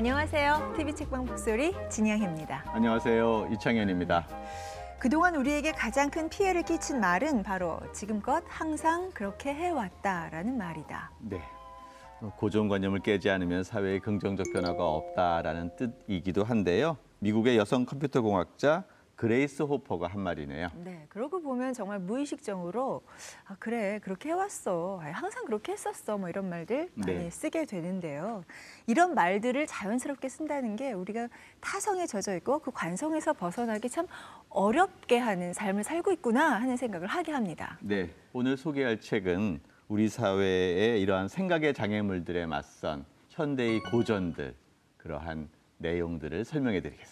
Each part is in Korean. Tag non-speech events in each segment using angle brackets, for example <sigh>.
안녕하세요. TV 책방 북소리 진양입니다. 안녕하세요. 이창현입니다. 그동안 우리에게 가장 큰 피해를 끼친 말은 바로 지금껏 항상 그렇게 해왔다라는 말이다. 네. 고정관념을 깨지 않으면 사회에 긍정적 변화가 없다라는 뜻이기도 한데요. 미국의 여성 컴퓨터 공학자 그레이스 호퍼가 한 말이네요. 네, 그러고 보면 정말 무의식적으로 아 그래 그렇게 해왔어, 아, 항상 그렇게 했었어, 뭐 이런 말들 많이 네. 쓰게 되는데요. 이런 말들을 자연스럽게 쓴다는 게 우리가 타성에 젖어 있고 그 관성에서 벗어나기 참 어렵게 하는 삶을 살고 있구나 하는 생각을 하게 합니다. 네. 오늘 소개할 책은 우리 사회의 이러한 생각의 장애물들에 맞선 현대의 고전들 그러한 내용들을 설명해 드리겠습니다.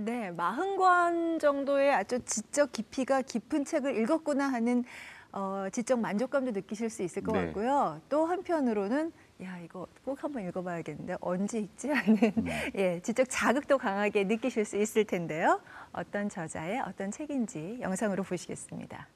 네, 마흔 권 정도의 아주 지적 깊이가 깊은 책을 읽었구나 하는 어, 지적 만족감도 느끼실 수 있을 것 네. 같고요. 또 한편으로는 야 이거 꼭 한번 읽어봐야겠는데 언제 읽지 <laughs> 하는 예 지적 자극도 강하게 느끼실 수 있을 텐데요. 어떤 저자의 어떤 책인지 영상으로 보시겠습니다.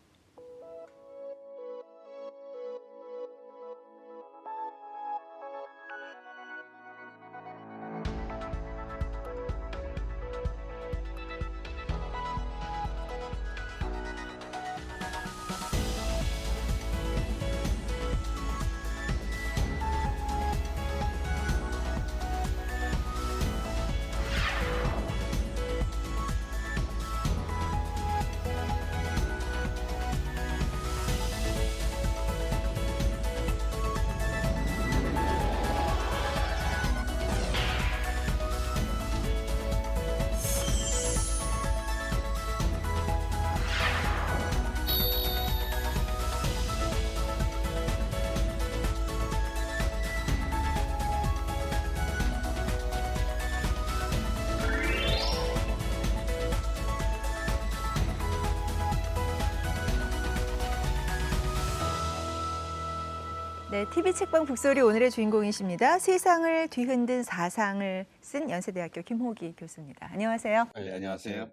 네, TV 책방 북소리 오늘의 주인공이십니다. 세상을 뒤흔든 사상을 쓴 연세대학교 김호기 교수입니다. 안녕하세요. 네, 안녕하세요.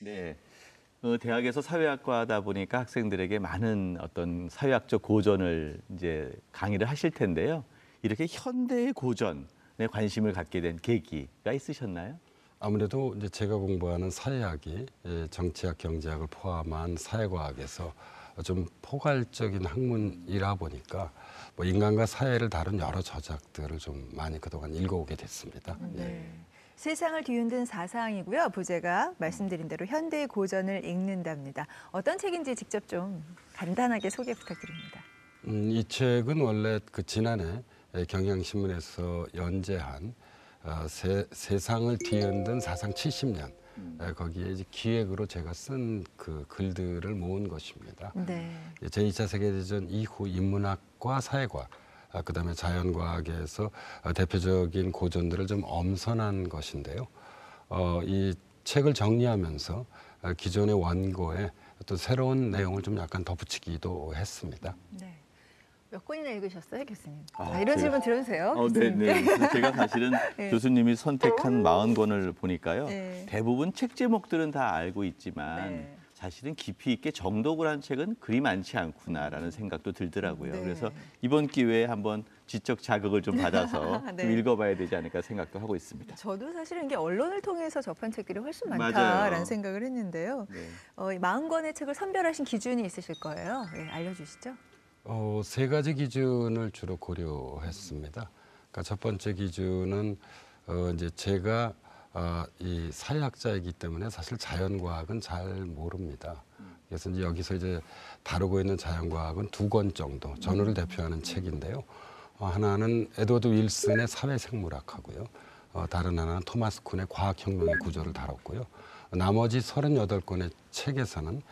네. 어, 대학에서 사회학과다 보니까 학생들에게 많은 어떤 사회학적 고전을 이제 강의를 하실 텐데요. 이렇게 현대의 고전에 관심을 갖게 된 계기가 있으셨나요? 아무래도 이제 제가 공부하는 사회학이 예, 정치학, 경제학을 포함한 사회과학에서 좀 포괄적인 학문이라 보니까 뭐 인간과 사회를 다룬 여러 저작들을 좀 많이 그동안 읽어오게 됐습니다. 네. 세상을 뒤흔든 사상이고요. 부제가 말씀드린 대로 현대의 고전을 읽는답니다. 어떤 책인지 직접 좀 간단하게 소개 부탁드립니다. 음, 이 책은 원래 그 지난해 예, 경향신문에서 연재한 어, 세, 세상을 뒤흔든 사상 70년 예, 거기에 이제 기획으로 제가 쓴 그 글들을 모은 것입니다. 네. 제2차 세계대전 이후 인문학과 사회과학, 아, 그다음에 자연과학에서 어, 대표적인 고전들을 좀 엄선한 것인데요. 어, 이 책을 정리하면서 어, 기존의 원고에 또 새로운 내용을 좀 약간 덧붙이기도 했습니다. 네. 몇 권이나 읽으셨어요, 교수님? 아, 아, 이런 제가- 질문 들어도 돼요? 어, 네, 네. 제가 사실은 <laughs> 네. 교수님이 선택한 40권을 보니까요. 네. 대부분 책 제목들은 다 알고 있지만 네. 사실은 깊이 있게 정독을 한 책은 그리 많지 않구나라는 생각도 들더라고요. 네. 그래서 이번 기회에 한번 지적 자극을 좀 받아서 <laughs> 네. 좀 읽어봐야 되지 않을까 생각도 하고 있습니다. 저도 사실은 이게 언론을 통해서 접한 책들이 훨씬 맞아요. 많다라는 생각을 했는데요. 네. 어, 이 40권의 책을 선별하신 기준이 있으실 거예요. 예, 알려주시죠. 어, 세 가지 기준을 주로 고려했습니다. 그러니까 첫 번째 기준은 어, 이제 제가 아, 이 사회학자이기 때문에 사실 자연과학은 잘 모릅니다. 그래서 이제 여기서 이제 다루고 있는 자연과학은 두 권 정도 전후를 대표하는 책인데요. 어, 하나는 에드워드 윌슨의 사회생물학하고요. 어, 다른 하나는 토마스 쿤의 과학혁명의 구조를 다뤘고요. 나머지 38권의 책에서는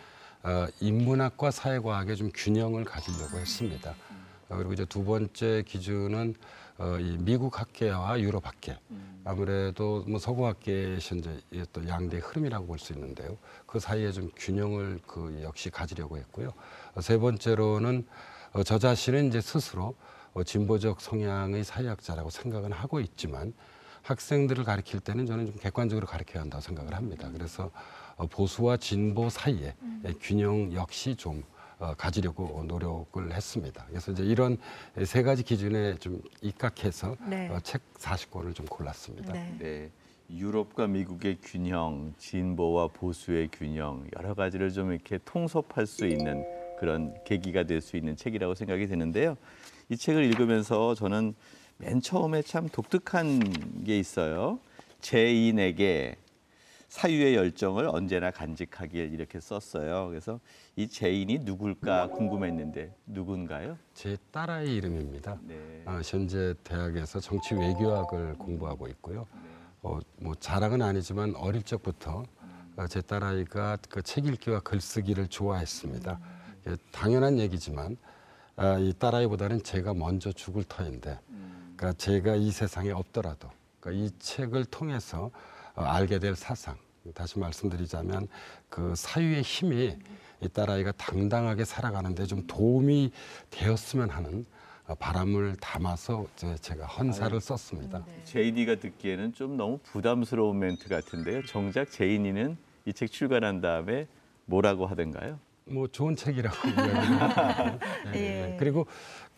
어, 인문학과 사회과학의 좀 균형을 가지려고 했습니다. 어, 그리고 이제 두 번째 기준은 어, 이 미국 학계와 유럽 학계. 아무래도 뭐 서구 학계의 현재 이 어떤 양대 흐름이라고 볼 수 있는데요. 그 사이에 좀 균형을 그 역시 가지려고 했고요. 어, 세 번째로는 어, 저 자신은 이제 스스로 어, 진보적 성향의 사회학자라고 생각은 하고 있지만 학생들을 가르칠 때는 저는 좀 객관적으로 가르쳐야 한다고 생각을 합니다. 그래서 어, 보수와 진보 사이에 의 균형 역시 좀 어, 가지려고 노력을 했습니다. 그래서 이제 이런 세 가지 기준에 좀 입각해서 네. 어, 책 40권을 좀 골랐습니다. 네. 네. 유럽과 미국의 균형, 진보와 보수의 균형, 여러 가지를 좀 이렇게 통섭할 수 있는 그런 계기가 될 수 있는 책이라고 생각이 드는데요. 이 책을 읽으면서 저는 맨 처음에 참 독특한 게 있어요. 제인에게 사유의 열정을 언제나 간직하길 이렇게 썼어요. 그래서 이 제인이 누굴까 궁금했는데 누군가요? 제 딸아이 이름입니다. 네. 아, 현재 대학에서 정치 외교학을 공부하고 있고요. 어, 뭐 자랑은 아니지만 어릴 적부터 어, 제 딸아이가 그 책 읽기와 글쓰기를 좋아했습니다. 예, 당연한 얘기지만 아, 이 딸아이보다는 제가 먼저 죽을 터인데, 그러니까 제가 이 세상에 없더라도 그러니까 이 책을 통해서 어, 알게 될 사상. 다시 말씀드리자면 그 사유의 힘이 이 딸아이가 당당하게 살아가는데 좀 도움이 되었으면 하는 어, 바람을 담아서 제- 제가 헌사를 썼습니다. 네. 제이디가 듣기에는 좀 너무 부담스러운 멘트 같은데요. 정작 제인이는 이 책 출간한 다음에 뭐라고 하던가요? 뭐 좋은 책이라고 <laughs> 이야기를 예, 예. 그리고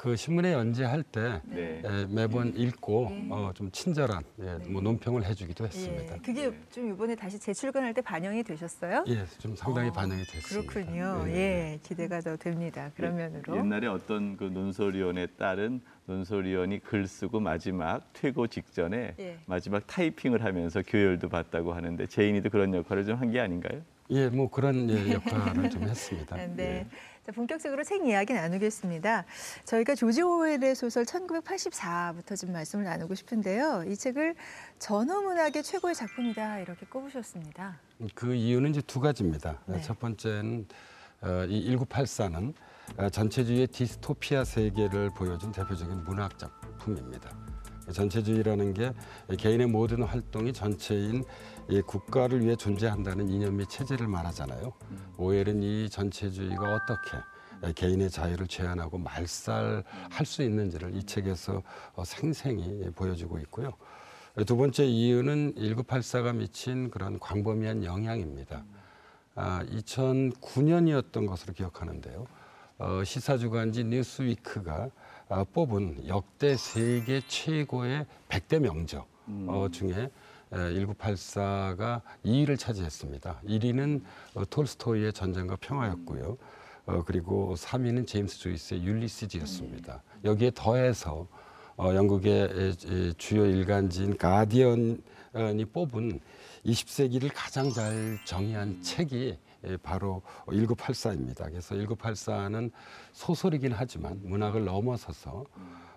그 신문에 연재할 때 네. 예, 매번 읽고 어, 좀 친절한 예, 뭐 논평을 해주기도 했습니다. 예, 그게 좀 이번에 다시 재출간할 때 반영이 되셨어요? 예, 좀 상당히 어, 반영이 됐습니다. 그렇군요. 네. 예, 기대가 더 됩니다. 그런 면으로. 옛날에 어떤 그 논설위원의 딸은 논설위원이 글 쓰고 마지막 퇴고 직전에 예. 마지막 타이핑을 하면서 교열도 받다고 하는데 제인이도 그런 역할을 좀 한 게 아닌가요? 예, 뭐 그런 예, 역할을 좀 했습니다. <laughs> 네. 네. 자, 본격적으로 책 이야기 나누겠습니다. 저희가 조지 오웰의 소설 1984부터 좀 말씀을 나누고 싶은데요. 이 책을 전후문학의 최고의 작품이다 이렇게 꼽으셨습니다. 그 이유는 이제 두 가지입니다. 네. 첫 번째는 어, 이 1984는 어, 전체주의의 디스토피아 세계를 보여준 대표적인 문학 작품입니다. 전체주의라는 게 개인의 모든 활동이 전체인 이 국가를 위해 존재한다는 이념 및 체제를 말하잖아요. 오웰은 이 전체주의가 어떻게 개인의 자유를 제한하고 말살할 수 있는지를 이 책에서 어, 생생히 보여주고 있고요. 두 번째 이유는 1984가 미친 그런 광범위한 영향입니다. 아, 2009년이었던 것으로 기억하는데요. 어, 시사주간지 뉴스위크가 아, 뽑은 역대 세계 최고의 100대 명저 어, 중에 1984가 2위를 차지했습니다. 1위는 어, 톨스토이의 전쟁과 평화였고요. 어, 그리고 3위는 제임스 조이스의 율리시즈였습니다. 여기에 더해서 어, 영국의 주요 일간지인 가디언이 뽑은 20세기를 가장 잘 정의한 책이 에, 바로 1984입니다. 그래서 1984는 소설이긴 하지만 문학을 넘어서서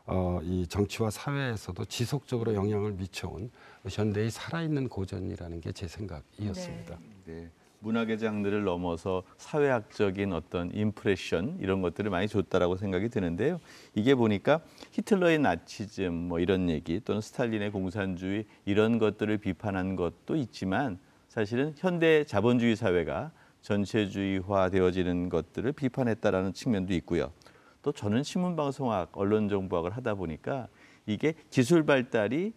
어, 이 정치와 사회에서도 지속적으로 영향을 미쳐온 현대의 살아있는 고전이라는 게 제 생각이었습니다. 네. 문학의 장르를 넘어서 사회학적인 어떤 임프레션 이런 것들을 많이 줬다라고 생각이 드는데요. 이게 보니까 히틀러의 나치즘 뭐 이런 얘기 또는 스탈린의 공산주의 이런 것들을 비판한 것도 있지만 사실은 현대 자본주의 사회가 전체주의화 되어지는 것들을 비판했다라는 측면도 있고요. 또 저는 신문방송학, 언론정보학을 하다 보니까 이게 기술 발달이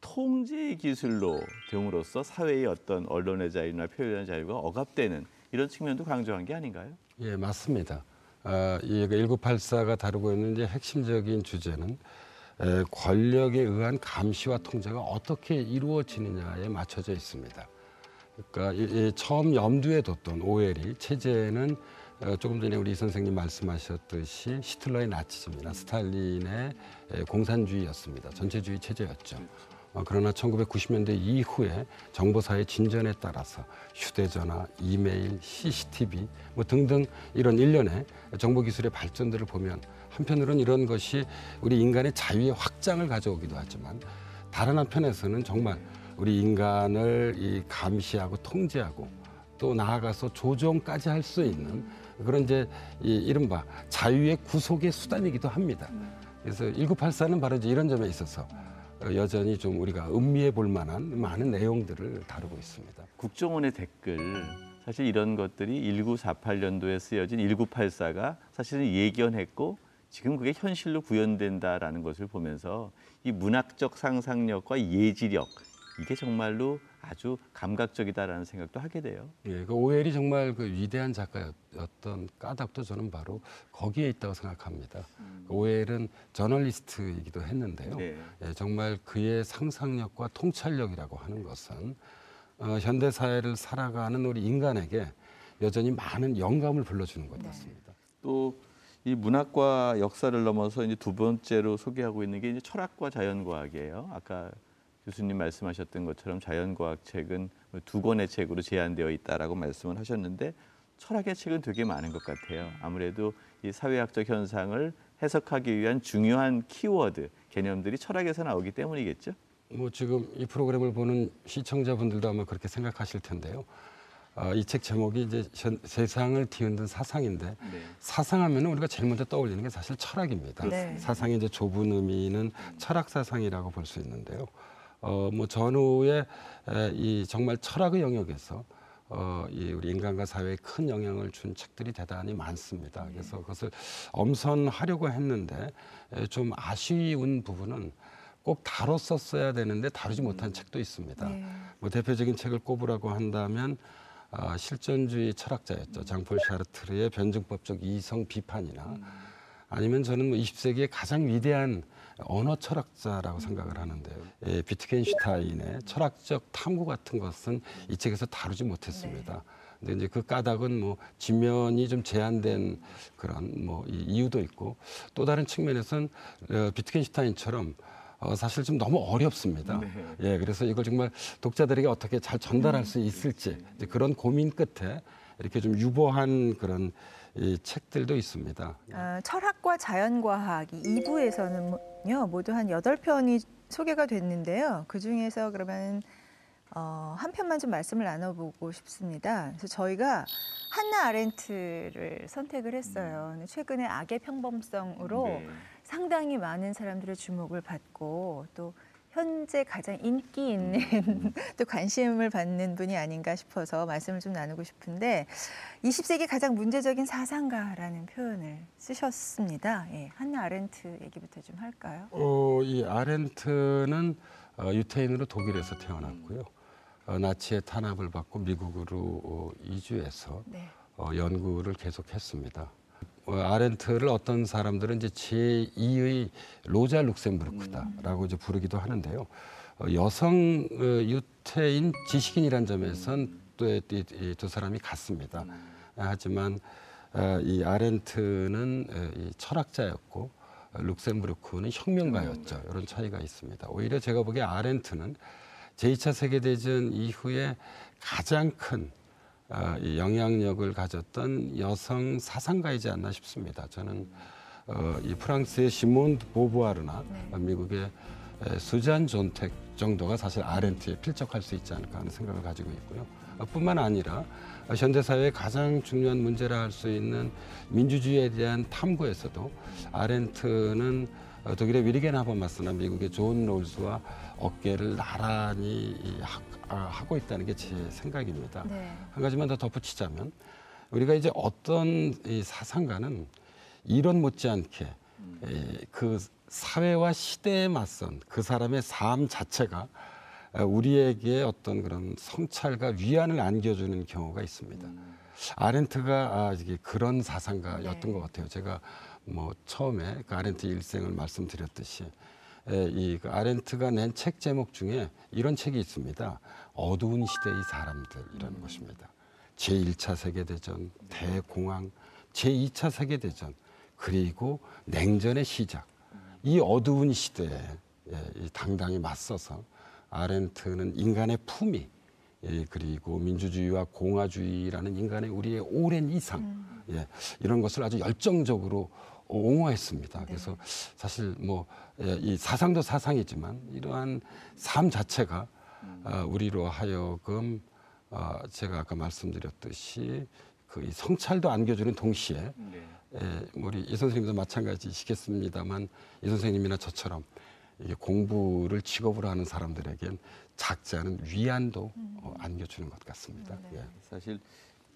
통제의 기술로 됨으로써 사회의 어떤 언론의 자유나 표현의 자유가 억압되는 이런 측면도 강조한 게 아닌가요? 예, 맞습니다. 아, 이 1984가 다루고 있는 이제 핵심적인 주제는 에, 권력에 의한 감시와 통제가 어떻게 이루어지느냐에 맞춰져 있습니다. 그러니까 이, 이 처음 염두에 뒀던 오웰이 체제는 어, 조금 전에 우리 선생님 말씀하셨듯이 히틀러의 나치즘이나 스탈린의 에, 공산주의였습니다. 전체주의 체제였죠. 어, 그러나 1990년대 이후에 정보사의 진전에 따라서 휴대전화, 이메일, CCTV 뭐 등등 이런 일련의 정보기술의 발전들을 보면 한편으로는 이런 것이 우리 인간의 자유의 확장을 가져오기도 하지만 다른 한편에서는 정말 우리 인간을 이 감시하고 통제하고 또 나아가서 조종까지 할 수 있는 그런 이제 이 이른바 자유의 구속의 수단이기도 합니다. 그래서 1984는 바로 이제 이런 점에 있어서 어, 여전히 좀 우리가 음미해 볼 만한 많은 내용들을 다루고 있습니다. 국정원의 댓글 사실 이런 것들이 1948년도에 쓰여진 1984가 사실은 예견했고 지금 그게 현실로 구현된다라는 것을 보면서 이 문학적 상상력과 예지력 이게 정말로 아주 감각적이다라는 생각도 하게 돼요. 예, 그 오웰이 정말 그 위대한 작가였던 까닭도 저는 바로 거기에 있다고 생각합니다. 그 오웰은 저널리스트이기도 했는데요. 네. 예, 정말 그의 상상력과 통찰력이라고 하는 것은 어, 현대 사회를 살아가는 우리 인간에게 여전히 많은 영감을 불러주는 것 같습니다. 또이 문학과 역사를 넘어서 이제 두 번째로 소개하고 있는 게 이제 철학과 자연과학이에요. 아까 교수님 말씀하셨던 것처럼 자연과학 책은 두 권의 책으로 제한되어 있다라고 말씀을 하셨는데 철학의 책은 되게 많은 것 같아요. 아무래도 이 사회학적 현상을 해석하기 위한 중요한 키워드 개념들이 철학에서 나오기 때문이겠죠. 뭐 지금 이 프로그램을 보는 시청자분들도 아마 그렇게 생각하실 텐데요. 아, 이 책 제목이 이제 현- 세상을 뒤흔든 사상인데 네. 사상하면 우리가 제일 먼저 떠올리는 게 사실 철학입니다. 네. 사상의 이제 좁은 의미는 철학 사상이라고 볼 수 있는데요. 어, 뭐 전후에 에, 이 정말 철학의 영역에서 어, 이 우리 인간과 사회에 큰 영향을 준 책들이 대단히 많습니다. 그래서 그것을 엄선하려고 했는데 에, 좀 아쉬운 부분은 꼭 다뤘었어야 되는데 다루지 못한 책도 있습니다. 네. 뭐 대표적인 책을 꼽으라고 한다면 아, 실존주의 철학자였죠. 장폴 샤르트르의 변증법적 이성 비판이나 아니면 저는 뭐 20세기의 가장 위대한 언어 철학자라고 생각을 하는데요. 예, 비트겐슈타인의 철학적 탐구 같은 것은 이 책에서 다루지 못했습니다. 근데 이제 그 까닭은 뭐 지면이 좀 제한된 그런 뭐 이- 이유도 있고 또 다른 측면에서는 어, 비트겐슈타인처럼 어, 사실 좀 너무 어렵습니다. 예, 그래서 이걸 정말 독자들에게 어떻게 잘 전달할 수 있을지 이제 그런 고민 끝에 이렇게 좀 유보한 그런 이 책들도 있습니다. 아, 철학과 자연과학 이 2부에서는요 모두 한 여덟 편이 소개가 됐는데요. 그 중에서 그러면 어, 한 편만 좀 말씀을 나눠보고 싶습니다. 그래서 저희가 한나 아렌트를 선택을 했어요. 근데 최근에 악의 평범성으로 네. 상당히 많은 사람들의 주목을 받고 또 현재 가장 인기 있는 <laughs> 또 관심을 받는 분이 아닌가 싶어서 말씀을 좀 나누고 싶은데 20세기 가장 문제적인 사상가라는 표현을 쓰셨습니다. 예, 한나 아렌트 얘기부터 좀 할까요? 어, 이 아렌트는 어, 유태인으로 독일에서 태어났고요. 어, 나치의 탄압을 받고 미국으로 어, 이주해서 네. 어, 연구를 계속했습니다. 어, 아렌트를 어떤 사람들은 이제 제2의 로자 룩셈부르크다라고 이제 부르기도 하는데요. 어, 여성 어, 유태인 지식인이란 점에선 또이두 사람이 같습니다. 하지만 어, 이 아렌트는 철학자였고 어, 룩셈부르크는 혁명가였죠. 이런 차이가 있습니다. 오히려 제가 보기에 아렌트는 제2차 세계대전 이후에 가장 큰 아, 이 영향력을 가졌던 여성 사상가이지 않나 싶습니다. 저는 어, 이 프랑스의 시몬 보부아르나 어, 미국의 에, 수잔 손택 정도가 사실 아렌트에 필적할 수 있지 않을까 하는 생각을 가지고 있고요. 어, 뿐만 아니라 어, 현대 사회의 가장 중요한 문제라 할 수 있는 민주주의에 대한 탐구에서도 아렌트는 어, 독일의 위르겐 하버마스나 미국의 존 롤스와 어깨를 나란히 이 하- 아, 하고 있다는 게 제 생각입니다. 네. 한 가지만 더 덧붙이자면 우리가 이제 어떤 이 사상가는 이론 못지않게 에, 그 사회와 시대에 맞선 그 사람의 삶 자체가 에, 우리에게 어떤 그런 성찰과 위안을 안겨주는 경우가 있습니다. 아렌트가 아, 이게 그런 사상가였던 네. 것 같아요. 제가 뭐 처음에 그 아렌트 일생을 말씀드렸듯이 에, 이그 아렌트가 낸 책 제목 중에 이런 책이 있습니다. 어두운 시대의 사람들이라는 것입니다. 제1차 세계대전, 대공황, 제2차 세계대전, 그리고 냉전의 시작. 이 어두운 시대에 예, 이 당당히 맞서서 아렌트는 인간의 품위, 예, 그리고 민주주의와 공화주의라는 인간의 우리의 오랜 이상, 예, 이런 것을 아주 열정적으로 옹호했습니다. 그래서 사실 뭐 이 사상도 사상이지만 이러한 삶 자체가 아, 우리로 하여금 아, 제가 아까 말씀드렸듯이 그이 성찰도 안겨주는 동시에 네. 예, 뭐 우리 이 선생님도 마찬가지시겠습니다만 이 선생님이나 저처럼 이게 공부를 직업으로 하는 사람들에겐 작지 않은 위안도 어, 안겨주는 것 같습니다. 예. 사실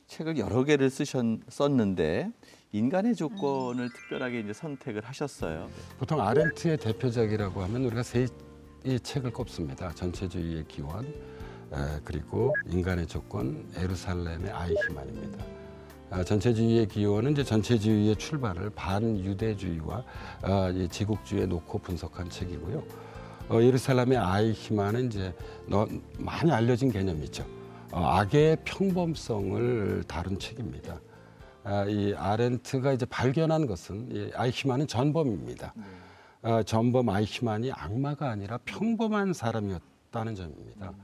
책을 여러 개를 쓰셨, 썼는데 인간의 조건을 특별하게 이제 선택을 하셨어요. 보통 아렌트의 대표작이라고 하면 우리가 세 이 책을 꼽습니다. 전체주의의 기원, 에, 그리고 인간의 조건 에루살렘의 아이히만입니다. 아, 전체주의의 기원은 이제 전체주의의 출발을 반유대주의와 아, 이 제국주의에 놓고 분석한 책이고요. 어, 예루살렘의 아이히만은 이제 너, 많이 알려진 개념이죠. 어, 악의 평범성을 다룬 책입니다. 아, 이 아렌트가 이제 발견한 것은 이 아이히만은 전범입니다. 아, 전범 아이히만이 악마가 아니라 평범한 사람이었다는 점입니다.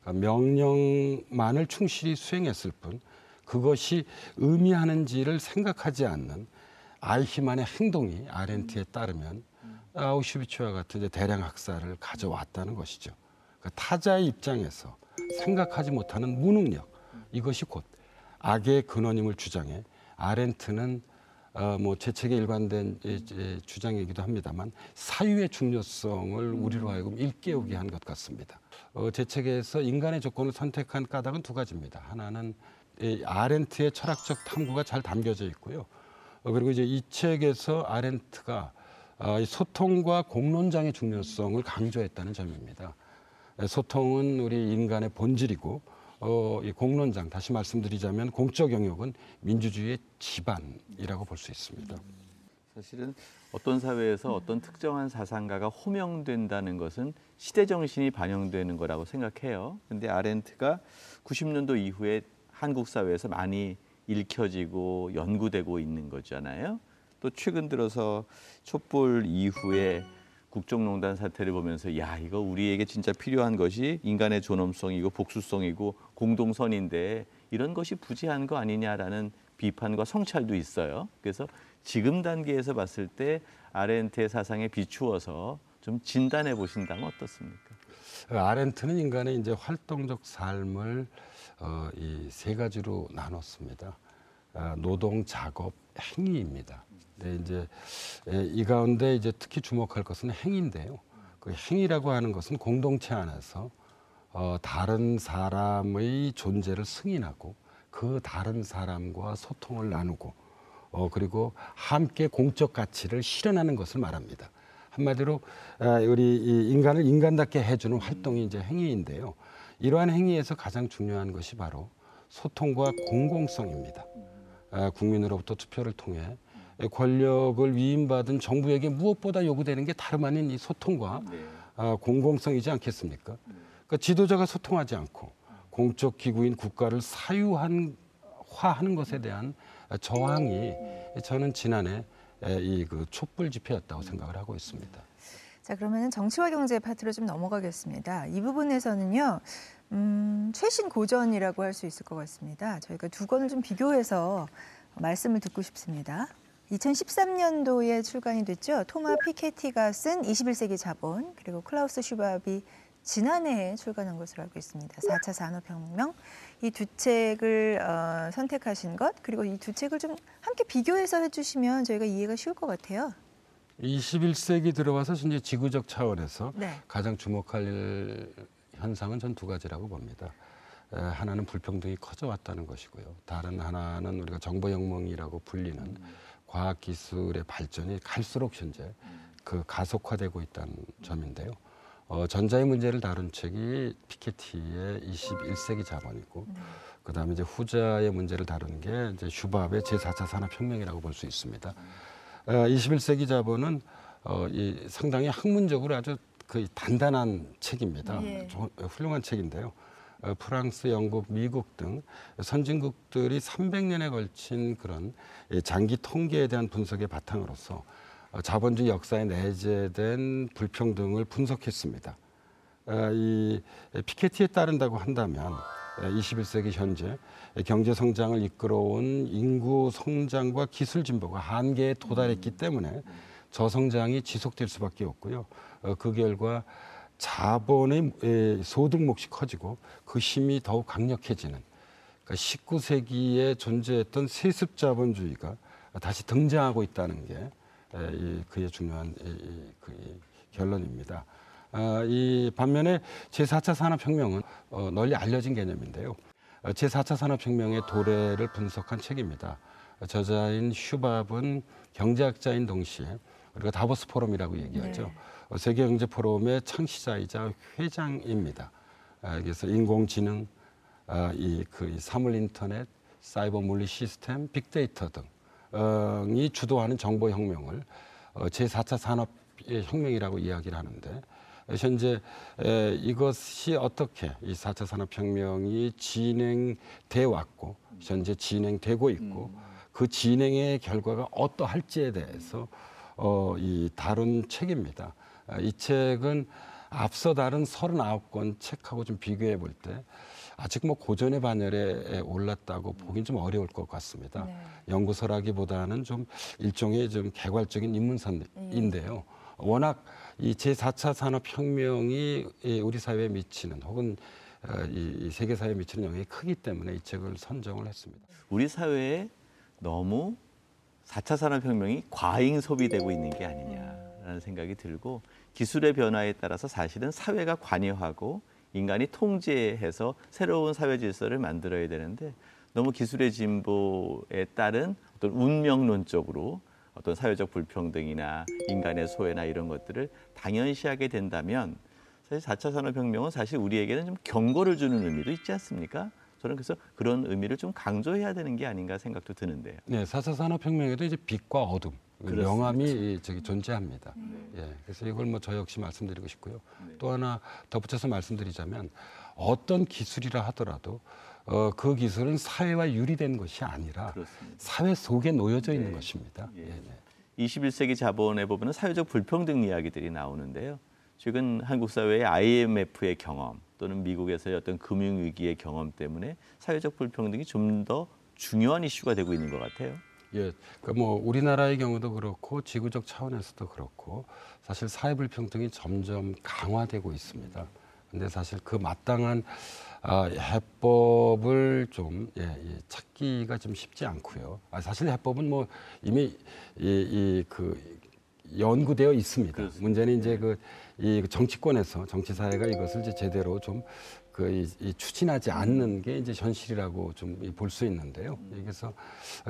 그러니까 명령만을 충실히 수행했을 뿐 그것이 의미하는지를 생각하지 않는 아이히만의 행동이 아렌트에 따르면 아우슈비츠와 같은 이제 대량 학살을 가져왔다는 것이죠. 그러니까 타자의 입장에서 생각하지 못하는 무능력 이것이 곧 악의 근원임을 주장해 아렌트는 어, 뭐 제 책의 일관된 이- 이 주장이기도 합니다만 사유의 중요성을 우리로 하여금 일깨우게 한 것 같습니다. 어, 제 책에서 인간의 조건을 선택한 까닭은 두 가지입니다. 하나는 이 아렌트의 철학적 탐구가 잘 담겨져 있고요. 어, 그리고 이제 이 책에서 아렌트가 어, 이 소통과 공론장의 중요성을 강조했다는 점입니다. 에, 소통은 우리 인간의 본질이고 어, 이 공론장 다시 말씀드리자면 공적 영역은 민주주의의 기반이라고 볼 수 있습니다. 사실은 어떤 사회에서 어떤 특정한 사상가가 호명된다는 것은 시대 정신이 반영되는 거라고 생각해요. 근데 아렌트가 90년도 이후에 한국 사회에서 많이 읽혀지고 연구되고 있는 거잖아요. 또 최근 들어서 촛불 이후에 국정농단 사태를 보면서 야 이거 우리에게 진짜 필요한 것이 인간의 존엄성이고 복수성이고 공동선인데 이런 것이 부재한 거 아니냐라는 비판과 성찰도 있어요. 그래서 지금 단계에서 봤을 때 아렌트의 사상에 비추어서 좀 진단해 보신다면 어떻습니까? 아렌트는 인간의 이제 활동적 삶을 어, 이 세 가지로 나눴습니다. 아, 노동, 작업, 행위입니다. 네, 이제 에, 이 가운데 이제 특히 주목할 것은 행위인데요. 그 행위라고 하는 것은 공동체 안에서 어, 다른 사람의 존재를 승인하고 그 다른 사람과 소통을 나누고 어, 그리고 함께 공적 가치를 실현하는 것을 말합니다. 한마디로 아, 우리 이 인간을 인간답게 해주는 활동이 이제 행위인데요. 이러한 행위에서 가장 중요한 것이 바로 소통과 공공성입니다. 아, 국민으로부터 투표를 통해 권력을 위임받은 정부에게 무엇보다 요구되는 게 다름 아닌 이 소통과 아, 공공성이지 않겠습니까? 그러니까 지도자가 소통하지 않고 공적 기구인 국가를 사유화하는 것에 대한 저항이 저는 지난해 이 그 촛불 집회였다고 생각을 하고 있습니다. 자, 그러면 정치와 경제 파트로 좀 넘어가겠습니다. 이 부분에서는요, 음, 최신 고전이라고 할 수 있을 것 같습니다. 저희가 두 권을 좀 비교해서 말씀을 듣고 싶습니다. 2013년도에 출간이 됐죠. 토마 피케티가 쓴 21세기 자본, 그리고 클라우스 슈밥이 지난해에 출간한 것으로 알고 있습니다. 4차 산업혁명. 이 두 책을 어, 선택하신 것, 그리고 이 두 책을 좀 함께 비교해서 해주시면 저희가 이해가 쉬울 것 같아요. 21세기 들어와서 이제 지구적 차원에서 네. 가장 주목할 현상은 전 두 가지라고 봅니다. 에, 하나는 불평등이 커져왔다는 것이고요. 다른 하나는 우리가 정보혁명이라고 불리는 과학 기술의 발전이 갈수록 현재 그 가속화되고 있다는 점인데요. 어, 전자의 문제를 다룬 책이 피케티의 21세기 자본이고, 그 다음에 이제 후자의 문제를 다루는 게 이제 슈밥의 제4차 산업혁명이라고 볼 수 있습니다. 어, 21세기 자본은 어, 이 상당히 학문적으로 아주 그 단단한 책입니다. 예. 조- 훌륭한 책인데요. 어, 프랑스, 영국, 미국 등 선진국들이 300년에 걸친 그런 이 장기 통계에 대한 분석의 바탕으로서 어, 자본주의 역사에 내재된 불평등을 분석했습니다. 어, 이 피케티에 따른다고 한다면 21세기 현재 경제 성장을 이끌어온 인구 성장과 기술 진보가 한계에 도달했기 때문에 저성장이 지속될 수밖에 없고요. 어, 그 결과 자본의 에, 소득 몫이 커지고 그 힘이 더욱 강력해지는 그러니까 19세기에 존재했던 세습 자본주의가 다시 등장하고 있다는 게 그의 중요한 그, 이 결론입니다. 아, 이 반면에 제4차 산업혁명은 어, 널리 알려진 개념인데요. 어, 제4차 산업혁명의 도래를 분석한 책입니다. 저자인 슈밥은 경제학자인 동시에 우리가 다보스 포럼이라고 얘기하죠. 네. 어, 세계 경제 포럼의 창시자이자 회장입니다. 아, 그래서 인공지능, 아, 이그 사물 인터넷, 사이버 물리 시스템, 빅데이터 등이 주도하는 정보 혁명을 어, 제4차 산업의 혁명이라고 이야기를 하는데 현재 에, 이것이 어떻게 이 4차 산업혁명이 진행돼 왔고 현재 진행되고 있고 그 진행의 결과가 어떠할지에 대해서 어, 이 다룬 책입니다. 아, 이 책은 앞서 다른 39권 책하고 좀 비교해 볼 때 아직 뭐 고전의 반열에 올랐다고 보긴 좀 어려울 것 같습니다. 네. 연구서라기보다는 좀 일종의 좀 개괄적인 인문선인데요. 워낙 이 제4차 산업혁명이 이 우리 사회에 미치는 혹은 어, 이, 이 세계 사회에 미치는 영향이 크기 때문에 이 책을 선정을 했습니다. 우리 사회에 너무 4차 산업혁명이 과잉 소비되고 있는 게 아니냐라는 생각이 들고 기술의 변화에 따라서 사실은 사회가 관여하고 인간이 통제해서 새로운 사회 질서를 만들어야 되는데 너무 기술의 진보에 따른 어떤 운명론적으로 어떤 사회적 불평등이나 인간의 소외나 이런 것들을 당연시하게 된다면 사실 4차 산업혁명은 사실 우리에게는 좀 경고를 주는 의미도 있지 않습니까? 저는 그래서 그런 의미를 좀 강조해야 되는 게 아닌가 생각도 드는데요. 네, 4차 산업혁명에도 이제 빛과 어둠, 그렇습니다. 명암이 저기 존재합니다. 예, 그래서 이걸 뭐 저 역시 말씀드리고 싶고요. 또 하나 덧붙여서 말씀드리자면 어떤 기술이라 하더라도 어, 그 기술은 사회와 유리된 것이 아니라 그렇습니다. 사회 속에 놓여져 있는 네. 것입니다. 예. 예, 네. 21세기 자본에 보면 사회적 불평등 이야기들이 나오는데요. 최근 한국 사회의 IMF의 경험 또는 미국에서의 어떤 금융 위기의 경험 때문에 사회적 불평등이 좀 더 중요한 이슈가 되고 있는 것 같아요. 예, 그뭐 우리나라의 경우도 그렇고 지구적 차원에서도 그렇고 사실 사회 불평등이 점점 강화되고 있습니다. 근데 사실 그 마땅한 아, 해법을 좀 예, 예, 찾기가 좀 쉽지 않고요. 아, 사실 해법은 뭐 이미 이그 연구되어 있습니다. 그렇습니다. 문제는 이제 그 이 정치권에서 정치 사회가 이것을 이제 제대로 좀 그 이, 이 추진하지 않는 게 이제 현실이라고 좀 볼 수 있는데요. 그래서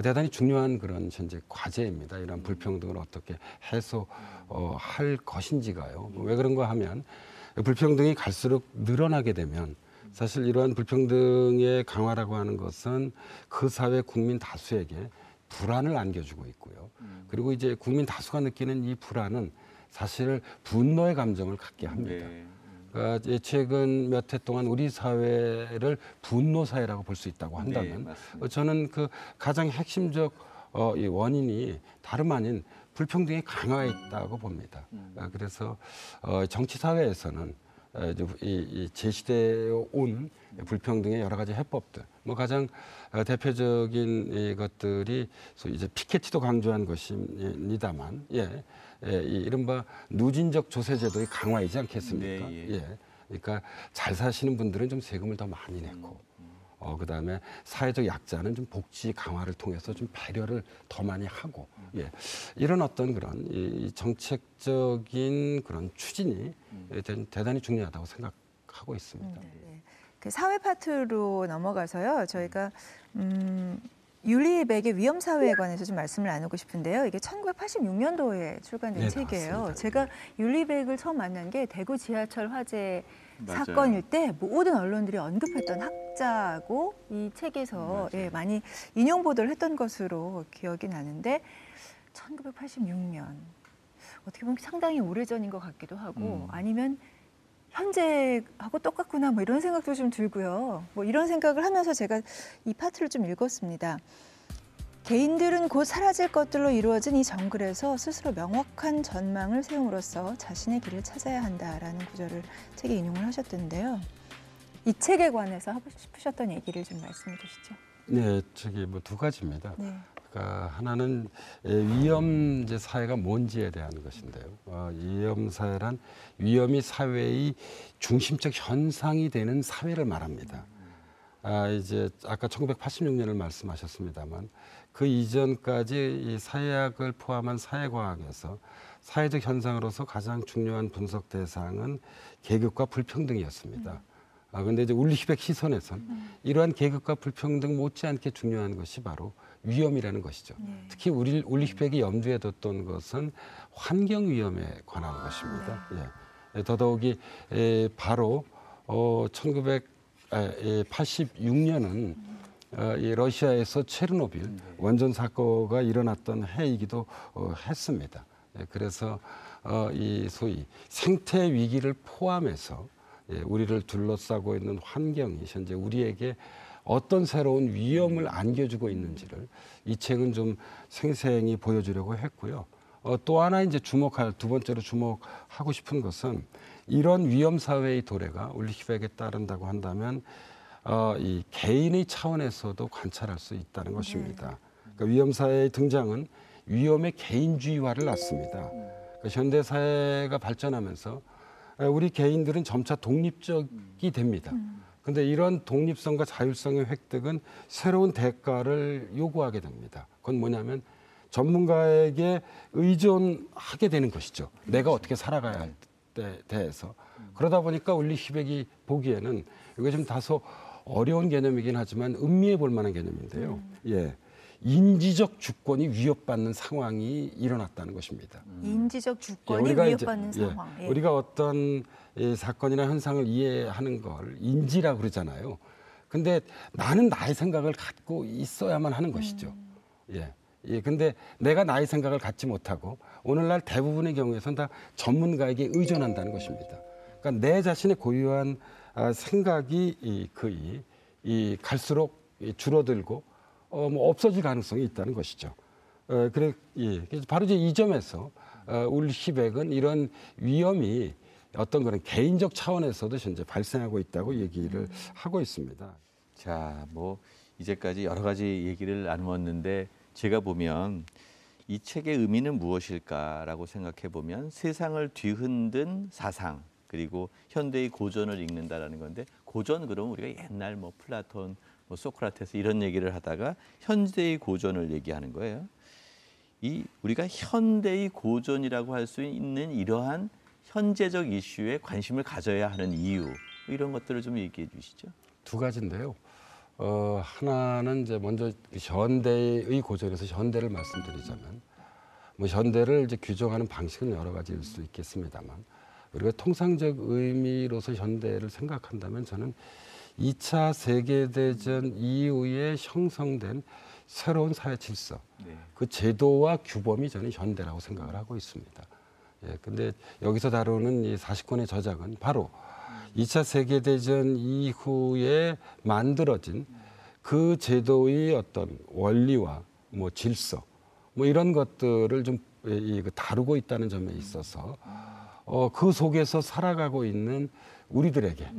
대단히 중요한 그런 현재 과제입니다. 이런 불평등을 어떻게 해소할 것인지가요. 왜 그런가 하면 불평등이 갈수록 늘어나게 되면 사실 이러한 불평등의 강화라고 하는 것은 그 사회 국민 다수에게 불안을 안겨주고 있고요. 그리고 이제 국민 다수가 느끼는 이 불안은 사실 분노의 감정을 갖게 합니다. 네. 그러니까 이제 최근 몇 해 동안 우리 사회를 분노 사회라고 볼 수 있다고 네, 한다면. 어, 저는 그 가장 핵심적 어, 이 원인이 다름 아닌 불평등이 강화해 있다고 봅니다. 음. 아, 그래서 어, 정치 사회에서는 어, 이제 이, 이 제시되어 온 불평등의 여러 가지 해법들, 뭐 가장 어, 대표적인 이것들이 소위 이제 피케티도 강조한 것입니다만, 예, 예, 이 이른바 누진적 조세 제도의 강화이지 않겠습니까? 네, 예. 예. 그러니까 잘 사시는 분들은 좀 세금을 더 많이 내고, 어, 그 다음에 사회적 약자는 좀 복지 강화를 통해서 좀 배려를 더 많이 하고, 예. 이런 어떤 그런 이 정책적인 그런 추진이 대- 대단히 중요하다고 생각하고 있습니다. 네. 그 사회 파트로 넘어가서요. 저희가 음, 윤리백의 위험 사회에 관해서 좀 말씀을 나누고 싶은데요. 이게 1986년도에 출간된 네, 책이에요. 맞습니다. 제가 윤리백을 처음 만난 게 대구 지하철 화재 맞아요. 사건일 때 모든 언론들이 언급했던 학자고 이 책에서 예, 많이 인용 보도를 했던 것으로 기억이 나는데 1986년 어떻게 보면 상당히 오래전인 것 같기도 하고 음. 아니면 현재하고 똑같구나 뭐 이런 생각도 좀 들고요. 뭐 이런 생각을 하면서 제가 이 파트를 좀 읽었습니다. 개인들은 곧 사라질 것들로 이루어진 이 정글에서 스스로 명확한 전망을 세움으로써 자신의 길을 찾아야 한다라는 구절을 책에 인용을 하셨던데요. 이 책에 관해서 하고 싶으셨던 얘기를 좀 말씀해 주시죠. 네, 저기 뭐 두 가지입니다. 네. 그러니까 하나는 예, 위험 사회가 뭔지에 대한 것인데요. 어, 위험 사회란 위험이 사회의 중심적 현상이 되는 사회를 말합니다. 아, 이제 아까 1986년을 말씀하셨습니다만 그 이전까지 이 사회학을 포함한 사회과학에서 사회적 현상으로서 가장 중요한 분석 대상은 계급과 불평등이었습니다. 아, 근데 이제 울리히백 시선에선 이러한 계급과 불평등 못지않게 중요한 것이 바로 위험이라는 것이죠. 네. 특히 우리 울리히백이 염두에 뒀던 것은 환경 위험에 관한 것입니다. 예. 예, 더더욱이 에, 바로 어, 1986년은 어, 이 러시아에서 체르노빌 원전 사고가 일어났던 해이기도 어, 했습니다. 예, 그래서 어, 이 소위 생태 위기를 포함해서 예, 우리를 둘러싸고 있는 환경이 현재 우리에게 어떤 새로운 위험을 안겨주고 있는지를 이 책은 좀 생생히 보여주려고 했고요. 어, 또 하나 이제 주목할 두 번째로 주목하고 싶은 것은 이런 위험 사회의 도래가 울리히백에 따른다고 한다면 어, 이 개인의 차원에서도 관찰할 수 있다는 것입니다. 그러니까 위험 사회의 등장은 위험의 개인주의화를 낳습니다. 그러니까 현대 사회가 발전하면서 에, 우리 개인들은 점차 독립적이 됩니다. 근데 이런 독립성과 자율성의 획득은 새로운 대가를 요구하게 됩니다. 그건 뭐냐면 전문가에게 의존하게 되는 것이죠. 내가 어떻게 살아가야 할 때 대해서 그러다 보니까 울리 히백이 보기에는 이거 좀 다소 어려운 개념이긴 하지만 음미해 볼 만한 개념인데요. 예. 인지적 주권이 위협받는 상황이 일어났다는 것입니다. 인지적 예, 주권이 이제, 위협받는 예, 상황. 예. 우리가 어떤 이 사건이나 현상을 이해하는 걸 인지라 그러잖아요. 근데 나는 나의 생각을 갖고 있어야만 하는 것이죠. 예. 예, 근데 내가 나의 생각을 갖지 못하고 오늘날 대부분의 경우에선 다 전문가에게 의존한다는 것입니다. 그러니까 내 자신의 고유한 아, 생각이 이, 거의 이 갈수록 이 줄어들고 어, 뭐 없어질 가능성이 있다는 것이죠. 어, 그래, 예. 그래서 바로 이제 이 점에서 어, 울히백은 이런 위험이 어떤 그런 개인적 차원에서도 현재 발생하고 있다고 얘기를 하고 있습니다. 자, 뭐 이제까지 여러 가지 얘기를 나누었는데 제가 보면 이 책의 의미는 무엇일까라고 생각해 보면 세상을 뒤흔든 사상 그리고 현대의 고전을 읽는다라는 건데 고전 그러면 우리가 옛날 뭐 플라톤, 뭐 소크라테스 이런 얘기를 하다가 현대의 고전을 얘기하는 거예요. 이 우리가 현대의 고전이라고 할 수 있는 이러한 현재적 이슈에 관심을 가져야 하는 이유 이런 것들을 좀 얘기해 주시죠. 두 가지인데요. 어, 하나는 이제 먼저 현대의 고전에서 현대를 말씀드리자면 뭐 현대를 이제 규정하는 방식은 여러 가지일 수 있겠습니다만 우리가 통상적 의미로서 현대를 생각한다면 저는 2차 세계대전 이후에 형성된 새로운 사회 질서, 네. 그 제도와 규범이 저는 현대라고 생각을 하고 있습니다. 예, 근데 여기서 다루는 이 40권의 저작은 바로 2차 세계대전 이후에 만들어진 그 제도의 어떤 원리와 뭐 질서, 뭐 이런 것들을 좀 이, 이, 그 다루고 있다는 점에 있어서 어, 그 속에서 살아가고 있는 우리들에게.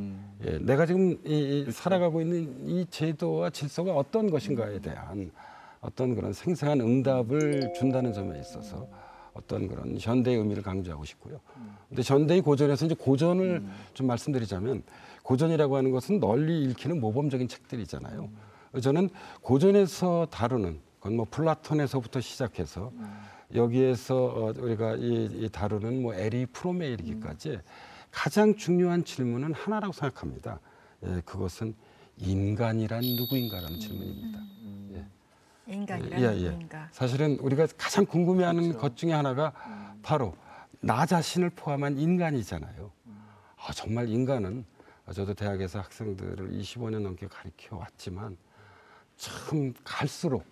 예, 내가 지금 이, 이 살아가고 있는 이 제도와 질서가 어떤 것인가에 대한 어떤 그런 생생한 응답을 준다는 점에 있어서 어떤 그런 현대의 의미를 강조하고 싶고요. 근데 현대의 고전에서 이제 고전을 좀 말씀드리자면 고전이라고 하는 것은 널리 읽히는 모범적인 책들이잖아요. 저는 고전에서 다루는 그건 뭐 플라톤에서부터 시작해서 여기에서 어, 우리가 이, 이 다루는 뭐 에리 프롬에 이르기까지 가장 중요한 질문은 하나라고 생각합니다. 예, 그것은 인간이란 누구인가라는 질문입니다. 예. 인간이란 예, 예. 누구인가. 사실은 우리가 가장 궁금해하는 것 중에 하나가 바로 나 자신을 포함한 인간이잖아요. 아, 정말 인간은 저도 대학에서 학생들을 25년 넘게 가르쳐 왔지만 참 갈수록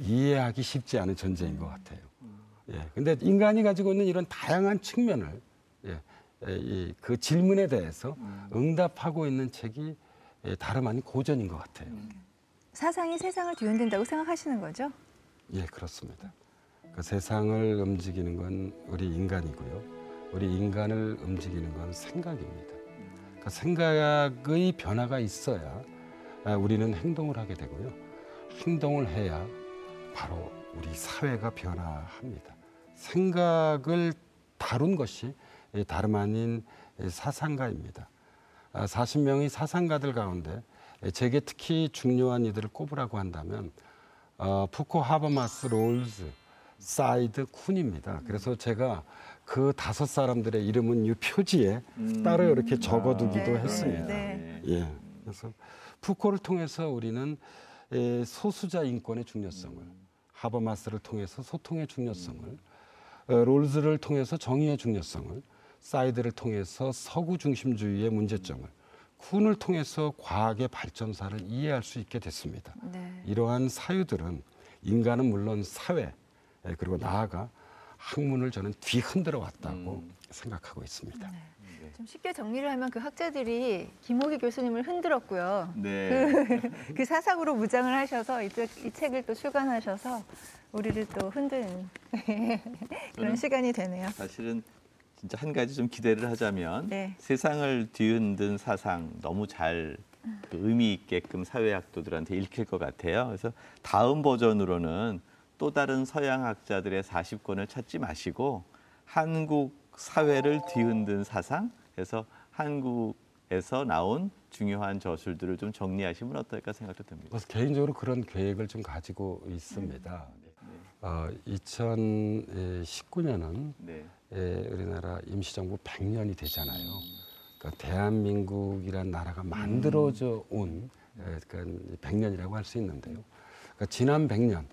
이해하기 쉽지 않은 존재인 것 같아요. 예. 근데 인간이 가지고 있는 이런 다양한 측면을 예, 예, 이, 그 질문에 대해서 응답하고 있는 책이 예, 다름 아닌 고전인 것 같아요. 사상이 세상을 뒤흔든다고 생각하시는 거죠? 예, 그렇습니다. 그 세상을 움직이는 건 우리 인간이고요. 우리 인간을 움직이는 건 생각입니다. 그 생각의 변화가 있어야 아, 우리는 행동을 하게 되고요. 행동을 해야 바로 우리 사회가 변화합니다. 생각을 다룬 것이 이 다름 아닌 이 사상가입니다. 아, 40명의 사상가들 가운데 제게 특히 중요한 이들을 꼽으라고 한다면 어, 푸코 하버마스 롤즈 사이드 쿤입니다. 그래서 제가 그 다섯 사람들의 이름은 이 표지에 따로 이렇게 적어두기도 네, 했습니다. 네. 예. 그래서 푸코를 통해서 우리는 에, 소수자 인권의 중요성을, 하버마스를 통해서 소통의 중요성을, 어, 롤즈를 통해서 정의의 중요성을, 사이드를 통해서 서구 중심주의의 문제점을, 쿤을 통해서 과학의 발전사를 이해할 수 있게 됐습니다. 네. 이러한 사유들은 인간은 물론 사회 예, 그리고 나아가 학문을 저는 뒤흔들어 왔다고 음. 생각하고 있습니다. 네. 좀 쉽게 정리를 하면 그 학자들이 김호기 교수님을 흔들었고요. 네. 그 사상으로 무장을 하셔서 이, 책- 이 책을 또 출간하셔서 우리를 또 흔드는 <laughs> 그런 시간이 되네요. 사실은 진짜 한 가지 좀 기대를 하자면 네. 세상을 뒤흔든 사상 너무 잘그 의미 있게끔 사회학도들한테 읽힐 것 같아요. 그래서 다음 버전으로는 또 다른 서양학자들의 40권을 찾지 마시고 한국 사회를 뒤흔든 사상, 그래서 한국에서 나온 중요한 저술들을 좀 정리하시면 어떨까 생각도 듭니다. 그래서 개인적으로 그런 계획을 좀 가지고 있습니다. 어, 2019년은 네. 예, 우리나라 임시정부 100년이 되잖아요. 그러니까 대한민국이란 나라가 만들어져 온 예, 그러니까 100년이라고 할 수 있는데요. 그러니까 지난 100년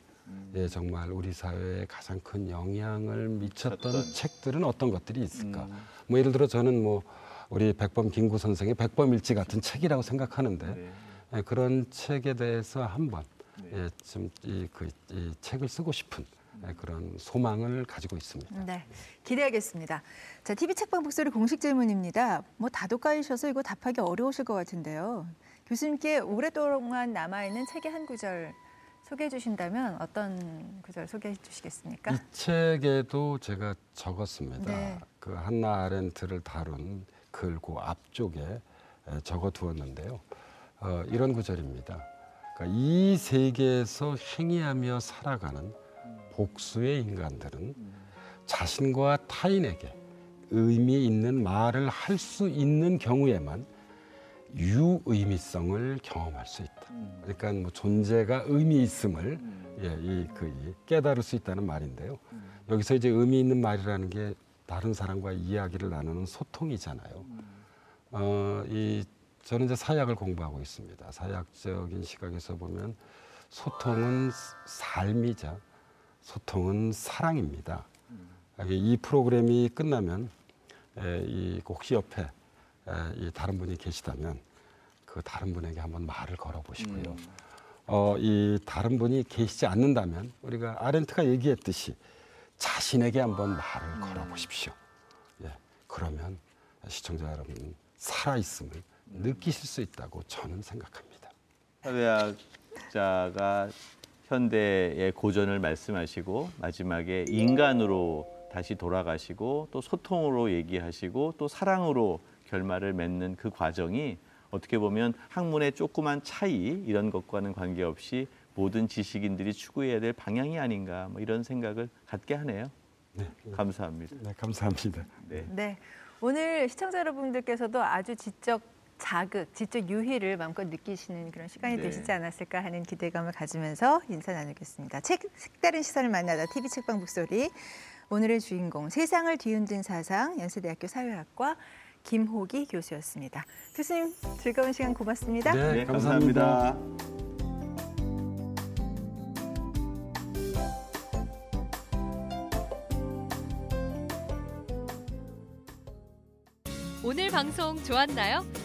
예, 정말 우리 사회에 가장 큰 영향을 미쳤던 미쳤던. 책들은 어떤 것들이 있을까? 음. 뭐 예를 들어 저는 뭐 우리 백범 김구 선생의 백범일지 같은 책이라고 생각하는데 네. 예, 그런 책에 대해서 한번 네. 예, 좀이 그, 이 책을 쓰고 싶은 예, 그런 소망을 가지고 있습니다. 네, 기대하겠습니다. 자, TV 책방 목소리 공식 질문입니다. 뭐 다도가이셔서 이거 답하기 어려우실 것 같은데요. 교수님께 오랫동안 남아있는 책의 한 구절 소개해 주신다면 어떤 구절 소개해 주시겠습니까? 이 책에도 제가 적었습니다. 네. 그 한나 아렌트를 다룬 글고 앞쪽에 에, 적어 두었는데요. 어, 이런 구절입니다. 그러니까 이 세계에서 행위하며 살아가는 복수의 인간들은 자신과 타인에게 의미 있는 말을 할 수 있는 경우에만 유의미성을 경험할 수 있다. 그러니까 뭐 존재가 의미 있음을 예, 이, 그, 이 깨달을 수 있다는 말인데요. 여기서 이제 의미 있는 말이라는 게 다른 사람과 이야기를 나누는 소통이잖아요. 어, 이 저는 이제 사약을 공부하고 있습니다. 사약적인 시각에서 보면 소통은 삶이자 소통은 사랑입니다. 이 프로그램이 끝나면 에, 이 혹시 옆에 이 다른 분이 계시다면 그 다른 분에게 한번 말을 걸어보시고요. 음. 어, 이 다른 분이 계시지 않는다면 우리가 아렌트가 얘기했듯이 자신에게 한번 말을 걸어보십시오. 예, 그러면 시청자 여러분 살아 있음을 느끼실 수 있다고 저는 생각합니다. 사회학자가 현대의 고전을 말씀하시고 마지막에 인간으로 다시 돌아가시고 또 소통으로 얘기하시고 또 사랑으로 결말을 맺는 그 과정이 어떻게 보면 학문의 조그만 차이 이런 것과는 관계없이 모든 지식인들이 추구해야 될 방향이 아닌가 뭐 이런 생각을 갖게 하네요. 네, 감사합니다. 네 감사합니다. 네. 네, 오늘 시청자 여러분들께서도 아주 지적 자극, 지적 유희를 마음껏 느끼시는 그런 시간이 네. 되시지 않았을까 하는 기대감을 가지면서 인사 나누겠습니다. 책, 색다른 시선을 만나다 TV 책방 북소리 오늘의 주인공 세상을 뒤흔든 사상 연세대학교 사회학과 김호기 교수였습니다. 교수님 즐거운 시간 고맙습니다. 네, 네, 감사합니다. 감사합니다. 오늘 방송 좋았나요?